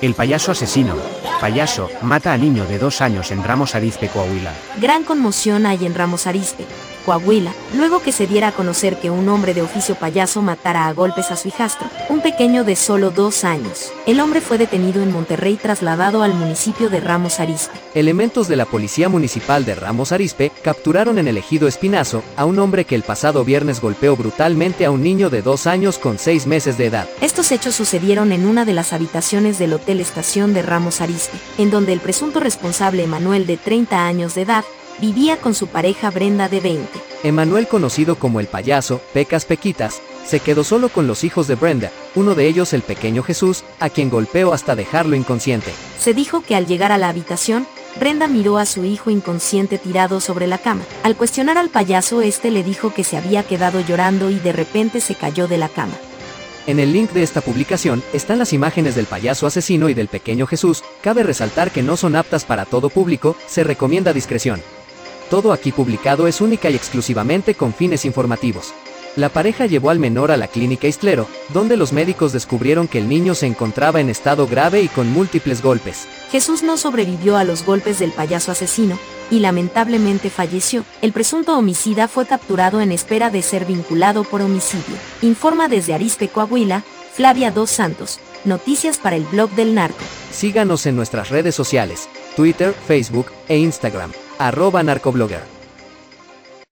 El payaso asesino. Payaso, mata a niño de dos años en Ramos Arizpe, Coahuila. Gran conmoción hay en Ramos Arizpe, Coahuila, luego que se diera a conocer que un hombre de oficio payaso matara a golpes a su hijastro, un pequeño de solo dos años. El hombre fue detenido en Monterrey trasladado al municipio de Ramos Arizpe. Elementos de la Policía Municipal de Ramos Arizpe capturaron en el ejido Espinazo a un hombre que el pasado viernes golpeó brutalmente a un niño de dos años con seis meses de edad. Estos hechos sucedieron en una de las habitaciones del Hotel Estación de Ramos Arizpe, en donde el presunto responsable Emanuel de 30 años de edad vivía con su pareja Brenda de 20. Emanuel, conocido como el payaso, Pecas Pequitas, se quedó solo con los hijos de Brenda, uno de ellos el pequeño Jesús, a quien golpeó hasta dejarlo inconsciente. Se dijo que al llegar a la habitación, Brenda miró a su hijo inconsciente tirado sobre la cama. Al cuestionar al payaso, este le dijo que se había quedado llorando y de repente se cayó de la cama. En el link de esta publicación están las imágenes del payaso asesino y del pequeño Jesús. Cabe resaltar que no son aptas para todo público, se recomienda discreción. Todo aquí publicado es única y exclusivamente con fines informativos. La pareja llevó al menor a la clínica Istlero, donde los médicos descubrieron que el niño se encontraba en estado grave y con múltiples golpes. Jesús no sobrevivió a los golpes del payaso asesino, y lamentablemente falleció. El presunto homicida fue capturado en espera de ser vinculado por homicidio. Informa desde Arispe, Coahuila, Flavia Dos Santos. Noticias para el blog del narco. Síganos en nuestras redes sociales, Twitter, Facebook e Instagram arroba narcoblogger.